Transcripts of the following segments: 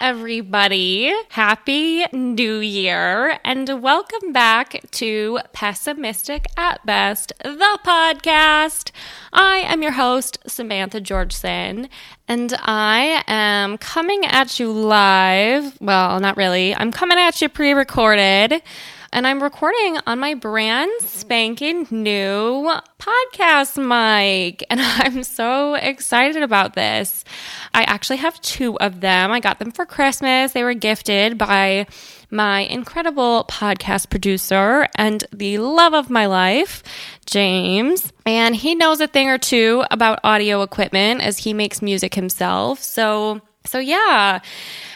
everybody. Happy New Year, and welcome back to Pessimistic at Best, the podcast. I am your host, Samantha Georgeson, and I am coming at you live. Well, not really. I'm coming at you pre recorded and I'm recording on my brand spanking new podcast mic. And I'm so excited about this. I actually have two of them. I got them for Christmas. They were gifted by my incredible podcast producer and the love of my life, James. And he knows a thing or two about audio equipment as he makes music himself. So, so yeah.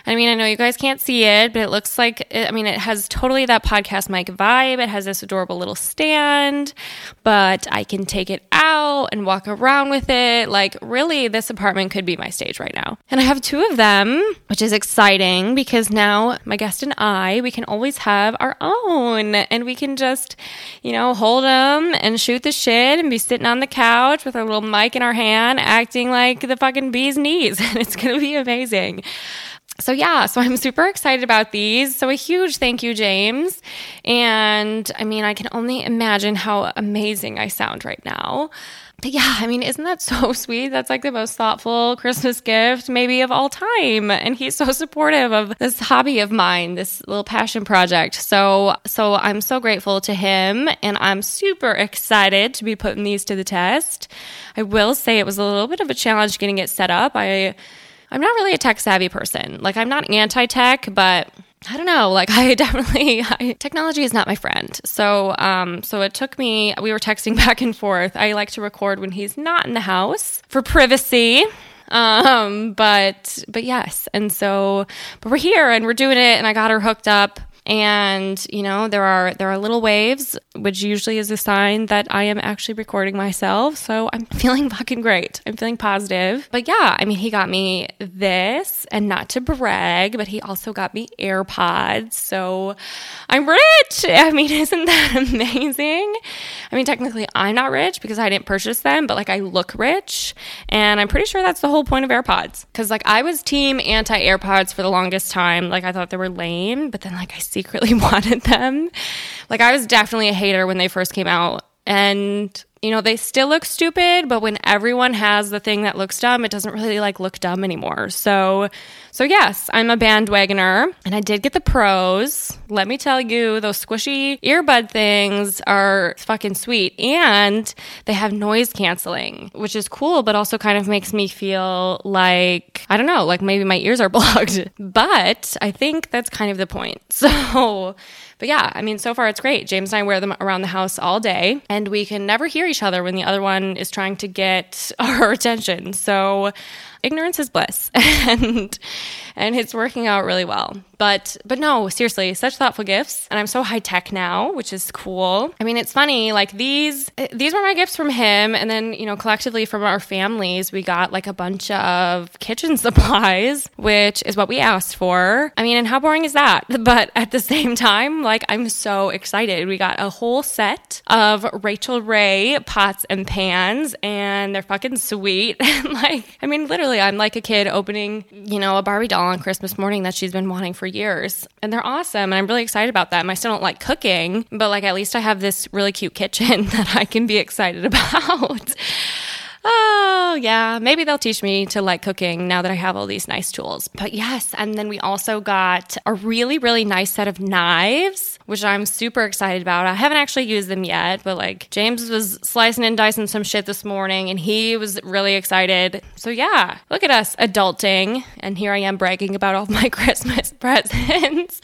I mean, I know you guys can't see it, but it looks like, I mean, it has totally that podcast mic vibe. It has this adorable little stand, but I can take it out and walk around with it. Like, really, this apartment could be my stage right now. And I have two of them, which is exciting because now my guest and I, we can always have our own and we can just, you know, hold them and shoot the shit and be sitting on the couch with our little mic in our hand, acting like the fucking bee's knees. And it's going to be amazing so yeah, so I'm super excited about these. So a huge thank you, James. And I mean, I can only imagine how amazing I sound right now. But yeah, I mean, isn't that so sweet? That's like the most thoughtful Christmas gift maybe of all time. And he's so supportive of this hobby of mine, this little passion project. So, so I'm so grateful to him and I'm super excited to be putting these to the test. I will say it was a little bit of a challenge getting it set up. I I'm not really a tech savvy person. Like, I'm not anti tech, but I don't know. Like, I definitely I, technology is not my friend. So, um, so it took me. We were texting back and forth. I like to record when he's not in the house for privacy. Um, but but yes, and so but we're here and we're doing it, and I got her hooked up and you know there are there are little waves which usually is a sign that i am actually recording myself. So i'm feeling fucking great. I'm feeling positive. But yeah i mean he got me this and not to brag but he also got me airpods. So i'm rich. I mean isn't that amazing? I mean technically i'm not rich because i didn't purchase them but like i look rich. And i'm pretty sure that's the whole point of airpods. Because like i was team anti airpods for the longest time. Like i thought they were lame but then like i secretly wanted them. Like I was definitely a hater when they first came out. And you know, they still look stupid, but when everyone has the thing that looks dumb, it doesn't really like look dumb anymore. So, so yes, I'm a bandwagoner and I did get the pros. Let me tell you, those squishy earbud things are fucking sweet and they have noise canceling, which is cool, but also kind of makes me feel like, I don't know, like maybe my ears are blocked. But I think that's kind of the point. So, but yeah, I mean, so far it's great. James and I wear them around the house all day, and we can never hear each other when the other one is trying to get our attention. So ignorance is bliss and and it's working out really well. But but no seriously such thoughtful gifts and i'm so high tech now which is cool. I mean it's funny like these these were my gifts from him and then you know collectively from our families we got like a bunch of kitchen supplies which is what we asked for. I mean and how boring is that? But at the same time like i'm so excited. We got a whole set of Rachael Ray pots and pans and they're fucking sweet like i mean literally I'm like a kid opening, you know, a Barbie doll on Christmas morning that she's been wanting for years. And they're awesome. And I'm really excited about them. I still don't like cooking, but like at least I have this really cute kitchen that I can be excited about oh, yeah, maybe they'll teach me to like cooking now that I have all these nice tools. But yes, and then we also got a really, really nice set of knives, which I'm super excited about. I haven't actually used them yet, but like James was slicing and dicing some shit this morning and he was really excited. So yeah, look at us adulting. And here I am bragging about all my Christmas presents.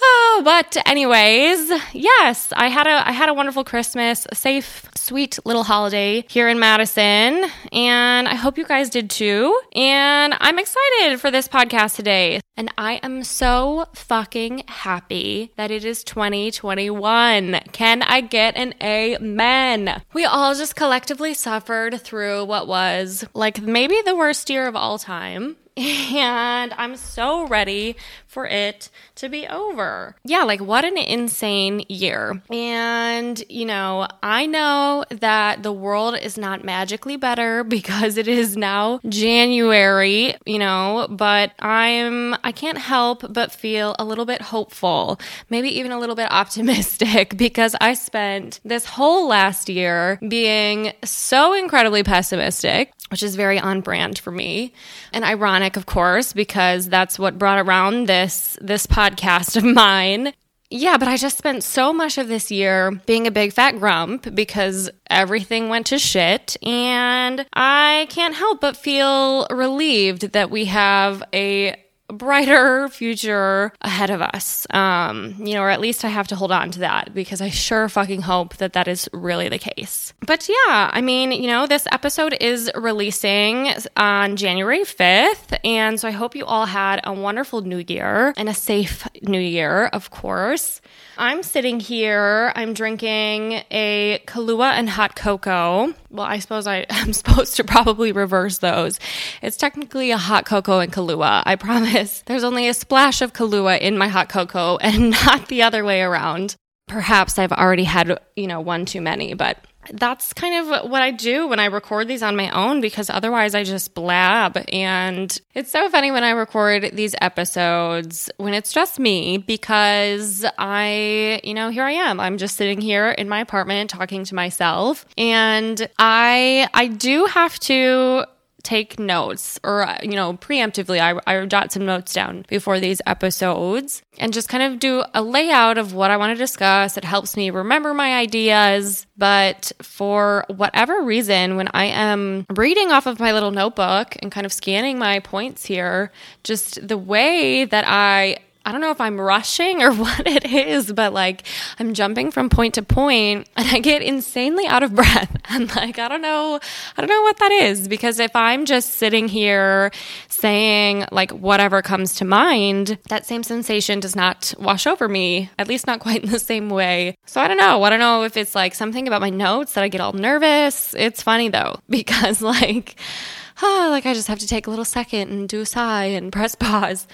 Oh, but anyways, yes, I had a I had a wonderful Christmas, a safe, sweet little holiday here in Madison, and I hope you guys did too. And I'm excited for this podcast today. And I am so fucking happy that it is 2021. Can I get an amen? We all just collectively suffered through what was like maybe the worst year of all time and I'm so ready for it to be over. Yeah, like what an insane year. And, you know, I know that the world is not magically better because it is now January, you know, but I'm, I can't help but feel a little bit hopeful, maybe even a little bit optimistic because I spent this whole last year being so incredibly pessimistic which is very on brand for me and ironic of course because that's what brought around this this podcast of mine yeah, but I just spent so much of this year being a big fat grump because everything went to shit. And I can't help but feel relieved that we have a brighter future ahead of us. Um, you know, or at least I have to hold on to that because I sure fucking hope that that is really the case. But yeah, I mean, you know, this episode is releasing on January 5th. And so I hope you all had a wonderful new year and a safe new year, of course. I'm sitting here, I'm drinking a Kahlua and hot cocoa. Well, I suppose I, am supposed to probably reverse those. It's technically a hot cocoa and Kahlua. I promise. There's only a splash of Kahlua in my hot cocoa and not the other way around. Perhaps I've already had, you know, one too many, but that's kind of what I do when I record these on my own because otherwise I just blab. And it's so funny when I record these episodes when it's just me because I, you know, here I am. I'm just sitting here in my apartment talking to myself. And I I do have to take notes or, uh, you know, preemptively, I, I jot some notes down before these episodes and just kind of do a layout of what I want to discuss. It helps me remember my ideas. But for whatever reason, when I am reading off of my little notebook and kind of scanning my points here, just the way that I I don't know if I'm rushing or what it is, but like I'm jumping from point to point and I get insanely out of breath. And like, I don't know, I don't know what that is because if I'm just sitting here saying like whatever comes to mind, that same sensation does not wash over me, at least not quite in the same way. So I don't know. I don't know if it's like something about my notes that I get all nervous. It's funny though, because like, oh, like I just have to take a little second and do a sigh and press pause.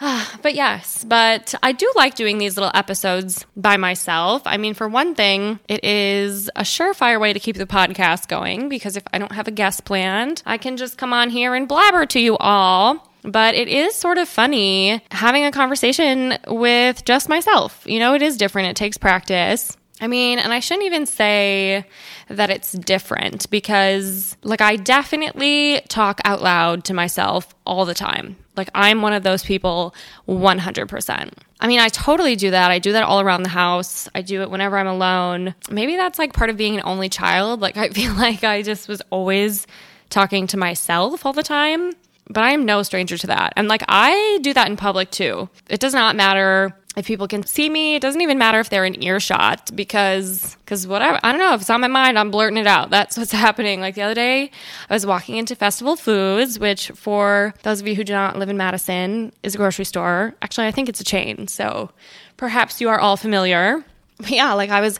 Ah, but yes, but I do like doing these little episodes by myself. I mean, for one thing, it is a surefire way to keep the podcast going because if I don't have a guest planned, I can just come on here and blabber to you all. But it is sort of funny having a conversation with just myself. You know, it is different, it takes practice. I mean, and I shouldn't even say that it's different because, like, I definitely talk out loud to myself all the time. Like, I'm one of those people 100%. I mean, I totally do that. I do that all around the house. I do it whenever I'm alone. Maybe that's like part of being an only child. Like, I feel like I just was always talking to myself all the time. But I am no stranger to that. And like, I do that in public too. It does not matter if people can see me it doesn't even matter if they're in earshot because because whatever i don't know if it's on my mind i'm blurting it out. That's what's happening. Like the other day i was walking into festival foods which for those of you who do not live in madison is a grocery store. Actually i think it's a chain so perhaps you are all familiar. But yeah like i was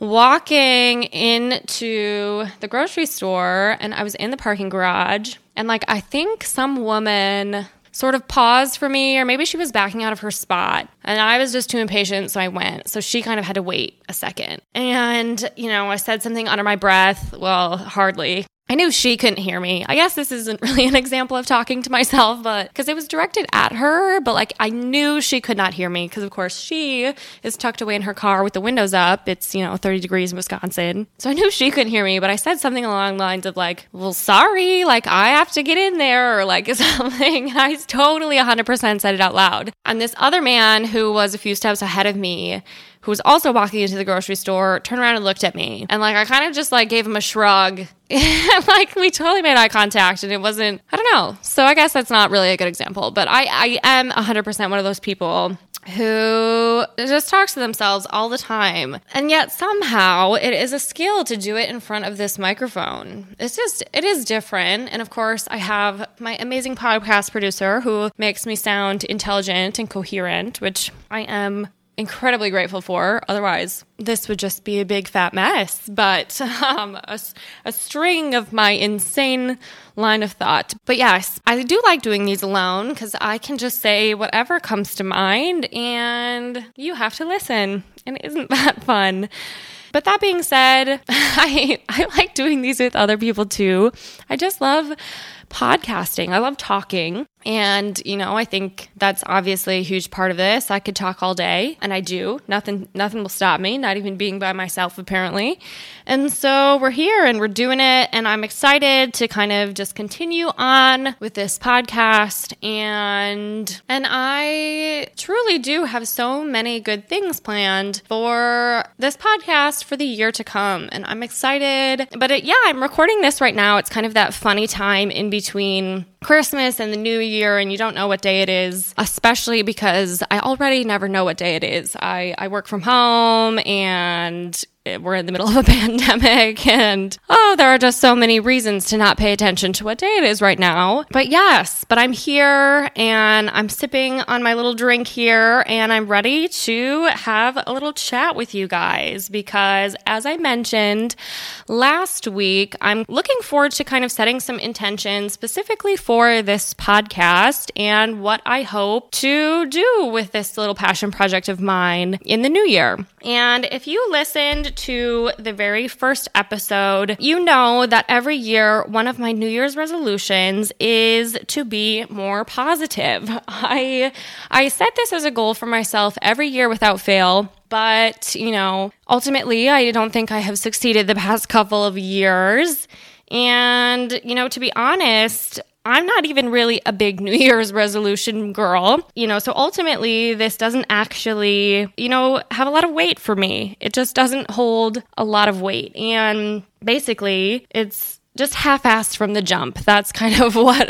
walking into the grocery store and i was in the parking garage and like i think some woman sort of paused for me, or maybe she was backing out of her spot. And I was just too impatient, so I went. So she kind of had to wait a second. And, you know, I said something under my breath. Well, hardly. I knew she couldn't hear me. I guess this isn't really an example of talking to myself, but because it was directed at her, but like I knew she could not hear me because, of course, she is tucked away in her car with the windows up. It's, you know, 30 degrees in Wisconsin. So I knew she couldn't hear me, but I said something along the lines of, like, well, sorry, like I have to get in there or like something. I totally 100% said it out loud. And this other man who was a few steps ahead of me, who was also walking into the grocery store, turned around and looked at me. And like I kind of just like gave him a shrug. like we totally made eye contact and it wasn't I don't know. So I guess that's not really a good example, but I I am 100% one of those people who just talks to themselves all the time. And yet somehow it is a skill to do it in front of this microphone. It's just, it is different. And of course, I have my amazing podcast producer who makes me sound intelligent and coherent, which I am incredibly grateful for. Otherwise, this would just be a big fat mess. But um, a, a string of my insane line of thought. But yes, I do like doing these alone because I can just say whatever comes to mind and you have to listen. And isn't that fun? But that being said, I I like doing these with other people too. I just love podcasting. I love talking. And, you know, I think that's obviously a huge part of this. I could talk all day, and I do. Nothing nothing will stop me, not even being by myself apparently. And so we're here and we're doing it and I'm excited to kind of just continue on with this podcast and and I truly do have so many good things planned for this podcast for the year to come and I'm excited. But it, yeah, I'm recording this right now. It's kind of that funny time in between Christmas and the new year and you don't know what day it is, especially because I already never know what day it is. I, I work from home and we're in the middle of a pandemic and oh there are just so many reasons to not pay attention to what day it is right now but yes but i'm here and i'm sipping on my little drink here and i'm ready to have a little chat with you guys because as i mentioned last week i'm looking forward to kind of setting some intentions specifically for this podcast and what i hope to do with this little passion project of mine in the new year and if you listened to the very first episode, you know that every year one of my New Year's resolutions is to be more positive. I I set this as a goal for myself every year without fail. But, you know, ultimately, I don't think I have succeeded the past couple of years. And, you know, to be honest, I'm not even really a big New Year's resolution girl, you know, so ultimately this doesn't actually, you know, have a lot of weight for me. It just doesn't hold a lot of weight. And basically, it's just half-assed from the jump. That's kind of what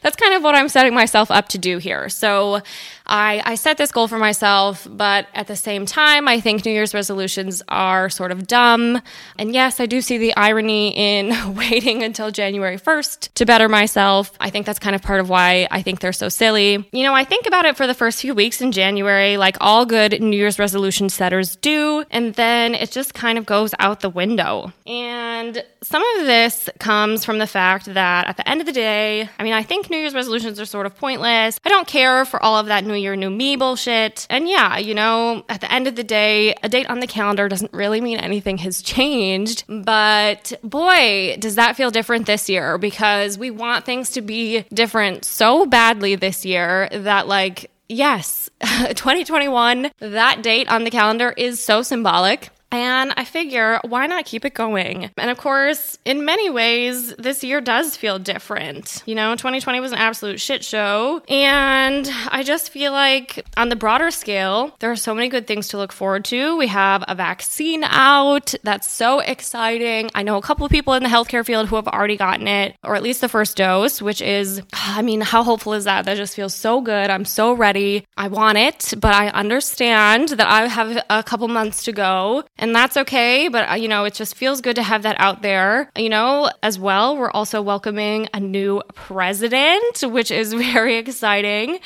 that's kind of what I'm setting myself up to do here. So I, I set this goal for myself, but at the same time, I think New Year's resolutions are sort of dumb. And yes, I do see the irony in waiting until January 1st to better myself. I think that's kind of part of why I think they're so silly. You know, I think about it for the first few weeks in January, like all good New Year's resolution setters do, and then it just kind of goes out the window. And some of this comes from the fact that at the end of the day, I mean, I think New Year's resolutions are sort of pointless. I don't care for all of that New Year, New Me bullshit. And yeah, you know, at the end of the day, a date on the calendar doesn't really mean anything has changed. But boy, does that feel different this year because we want things to be different so badly this year that, like, yes, 2021, that date on the calendar is so symbolic. And I figure, why not keep it going? And of course, in many ways, this year does feel different. You know, 2020 was an absolute shit show. And I just feel like on the broader scale, there are so many good things to look forward to. We have a vaccine out. That's so exciting. I know a couple of people in the healthcare field who have already gotten it, or at least the first dose, which is, I mean, how hopeful is that? That just feels so good. I'm so ready. I want it, but I understand that I have a couple months to go and that's okay. But, uh, you know, it just feels good to have that out there. You know, as well, we're also welcoming a new president, which is very exciting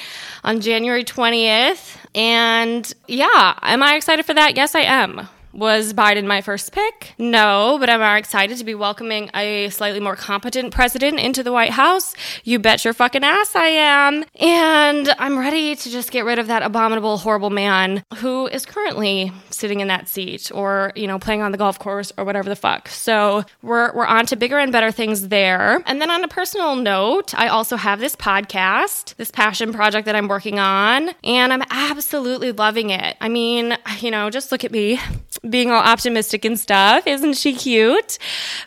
on January 20th. And yeah, am I excited for that? Yes, I am. Was Biden my first pick? No, but I'm excited to be welcoming a slightly more competent president into the White House? You bet your fucking ass I am. And I'm ready to just get rid of that abominable, horrible man who is currently sitting in that seat or, you know, playing on the golf course or whatever the fuck. So we're, we're on to bigger and better things there. And then on a personal note, I also have this podcast, this passion project that I'm working on, and I'm absolutely loving it. I mean, you know, just look at me being all optimistic and stuff. Isn't she cute?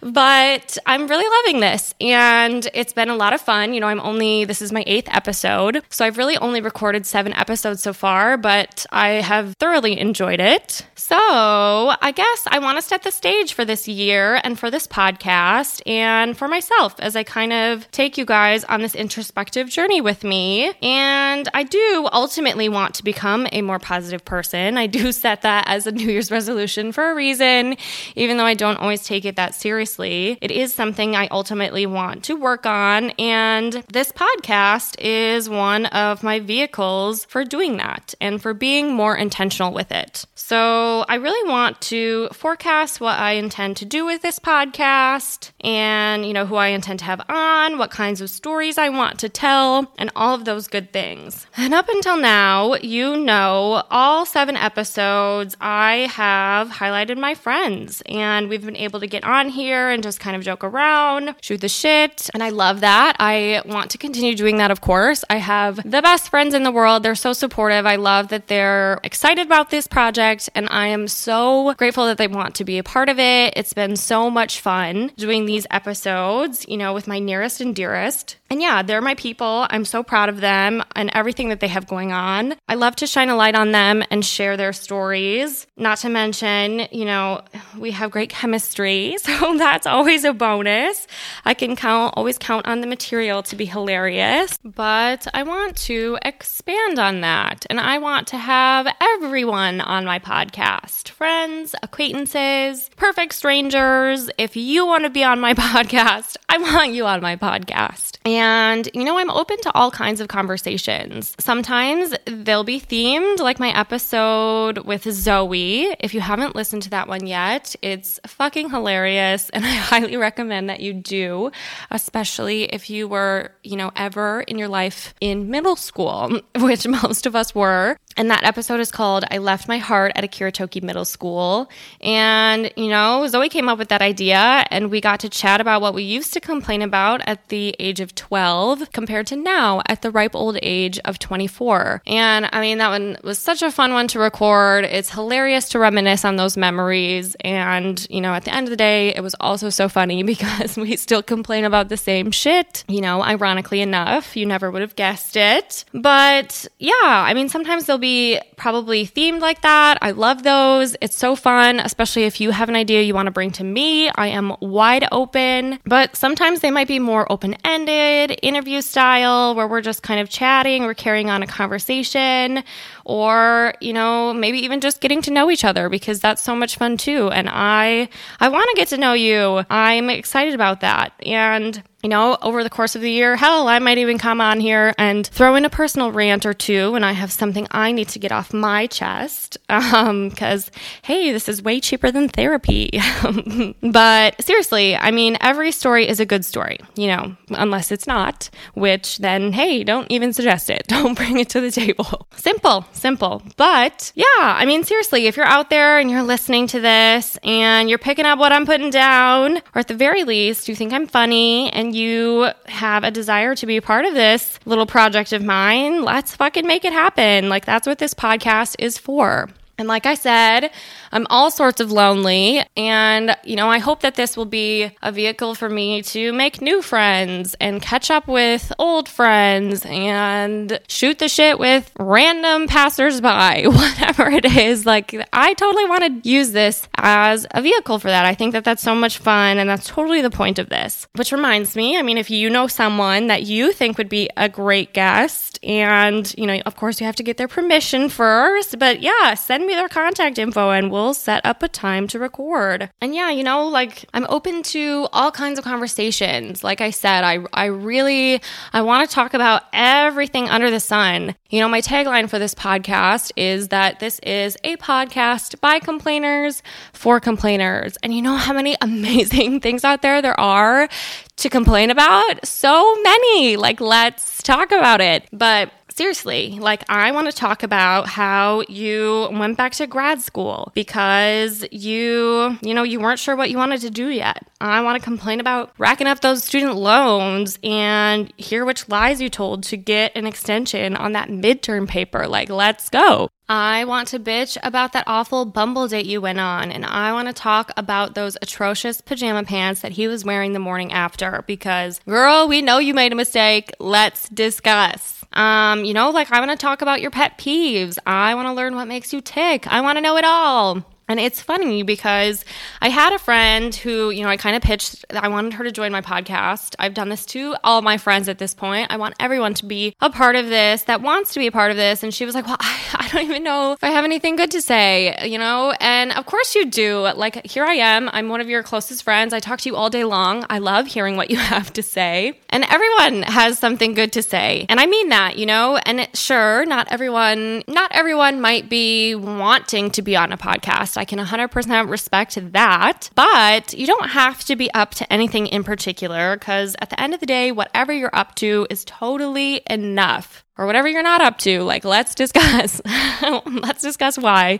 But I'm really loving this and it's been a lot of fun. You know, I'm only, this is my eighth episode. So I've really only recorded seven episodes so far, but I have thoroughly enjoyed it. So I guess I want to set the stage for this year and for this podcast and for myself as I kind of take you guys on this introspective journey with me. And I do ultimately want to become a more positive person. I do set that as a New Year's resolution for a reason, even though I don't always take it that seriously. It is something I ultimately want to work on. And this podcast is one of my vehicles for doing that and for being more intentional with it. So I really want to forecast what I intend to do with this podcast and, you know, who I intend to have on, what kinds of stories I want to tell, and all of those good things. And up until now, you know, all seven episodes, I have highlighted my friends and we've been able to get on here and just kind of joke around, shoot the shit. And I love that. I want to continue doing that, of course. I have the best friends in the world. They're so supportive. I love that they're excited about this project and I am so grateful that they want to be a part of it. It's been so much fun doing these episodes, you know, with my nearest and dearest. And yeah, they're my people. I'm so proud of them and everything that they have going on. I love to shine a light on them and share their stories. Not to mention, you know, we have great chemistry, so that's always a bonus. I can count always count on the material to be hilarious, but I want to expand on that and I want to have everyone on my podcast. Friends, acquaintances, perfect strangers. If you want to be on my podcast, I want you on my podcast. And, you know, I'm open to all kinds of conversations. Sometimes they'll be themed, like my episode with Zoe. If you haven't listened to that one yet, it's fucking hilarious. And I highly recommend that you do, especially if you were, you know, ever in your life in middle school, which most of us were. And that episode is called I Left My Heart at a Toki Middle School. And, you know, Zoe came up with that idea and we got to chat about what we used to complain about at the age of 12 compared to now at the ripe old age of 24. And I mean, that one was such a fun one to record. It's hilarious to reminisce on those memories. And, you know, at the end of the day, it was also so funny because we still complain about the same shit. You know, ironically enough, you never would have guessed it. But yeah, I mean, sometimes there'll be probably themed like that. I love those. It's so fun, especially if you have an idea you want to bring to me. I am wide open, but sometimes they might be more open ended, interview style, where we're just kind of chatting, we're carrying on a conversation, or, you know, maybe even just getting to know each other because that's so much fun too. And I, I want to get to know you. I'm excited about that. And you know, over the course of the year, hell, I might even come on here and throw in a personal rant or two when I have something I need to get off my chest. Because, um, hey, this is way cheaper than therapy. but seriously, I mean, every story is a good story, you know, unless it's not, which then, hey, don't even suggest it. Don't bring it to the table. Simple, simple. But yeah, I mean, seriously, if you're out there and you're listening to this and you're picking up what I'm putting down, or at the very least, you think I'm funny and you have a desire to be a part of this little project of mine, let's fucking make it happen. Like, that's what this podcast is for. And like I said, I'm all sorts of lonely. And, you know, I hope that this will be a vehicle for me to make new friends and catch up with old friends and shoot the shit with random passersby, whatever it is. Like, I totally want to use this as a vehicle for that. I think that that's so much fun. And that's totally the point of this. Which reminds me, I mean, if you know someone that you think would be a great guest, and, you know, of course, you have to get their permission first, but yeah, send me their contact info and we'll set up a time to record. And yeah, you know, like I'm open to all kinds of conversations. Like I said, I I really I want to talk about everything under the sun. You know, my tagline for this podcast is that this is a podcast by complainers for complainers. And you know how many amazing things out there there are to complain about? So many. Like let's talk about it. But seriously, like I want to talk about how you went back to grad school because you, you know, you weren't sure what you wanted to do yet. I want to complain about racking up those student loans and hear which lies you told to get an extension on that midterm paper. Like, let's go. I want to bitch about that awful Bumble date you went on, and I want to talk about those atrocious pajama pants that he was wearing the morning after because, girl, we know you made a mistake. Let's discuss. Um, you know, like I want to talk about your pet peeves. I want to learn what makes you tick. I want to know it all. And it's funny because I had a friend who, you know, I kind of pitched, I wanted her to join my podcast. I've done this to all my friends at this point. I want everyone to be a part of this that wants to be a part of this. And she was like, Well, I, I don't even know if I have anything good to say, you know? And of course you do. Like, here I am. I'm one of your closest friends. I talk to you all day long. I love hearing what you have to say. And everyone has something good to say. And I mean that, you know? And it, sure, not everyone, not everyone might be wanting to be on a podcast. I can 100% respect that. But you don't have to be up to anything in particular because at the end of the day, whatever you're up to is totally enough or whatever you're not up to like let's discuss let's discuss why.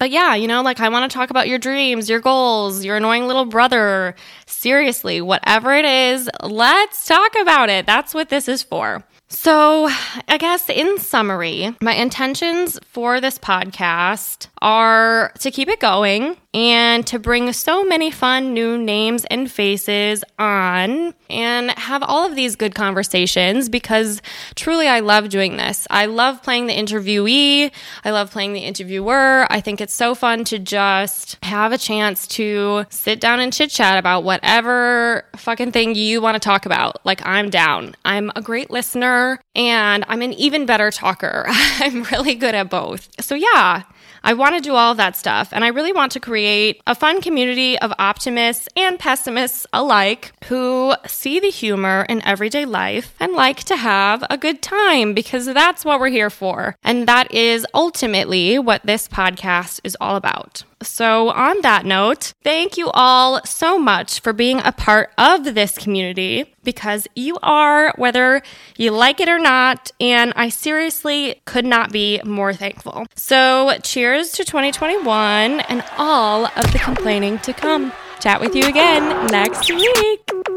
But yeah you know like i want to talk about your dreams your goals your annoying little brother. Seriously whatever it is let's talk about it. That's what this is for so, I guess in summary, my intentions for this podcast are to keep it going and to bring so many fun new names and faces on and have all of these good conversations because truly I love doing this. I love playing the interviewee, I love playing the interviewer. I think it's so fun to just have a chance to sit down and chit chat about whatever fucking thing you want to talk about. Like, I'm down. I'm a great and I'm an even better talker. I'm really good at both. So, yeah. I want to do all of that stuff. And I really want to create a fun community of optimists and pessimists alike who see the humor in everyday life and like to have a good time because that's what we're here for. And that is ultimately what this podcast is all about. So, on that note, thank you all so much for being a part of this community because you are, whether you like it or not, and I seriously could not be more thankful. So, cheers to 2021 and all of the complaining to come. Chat with you again next week.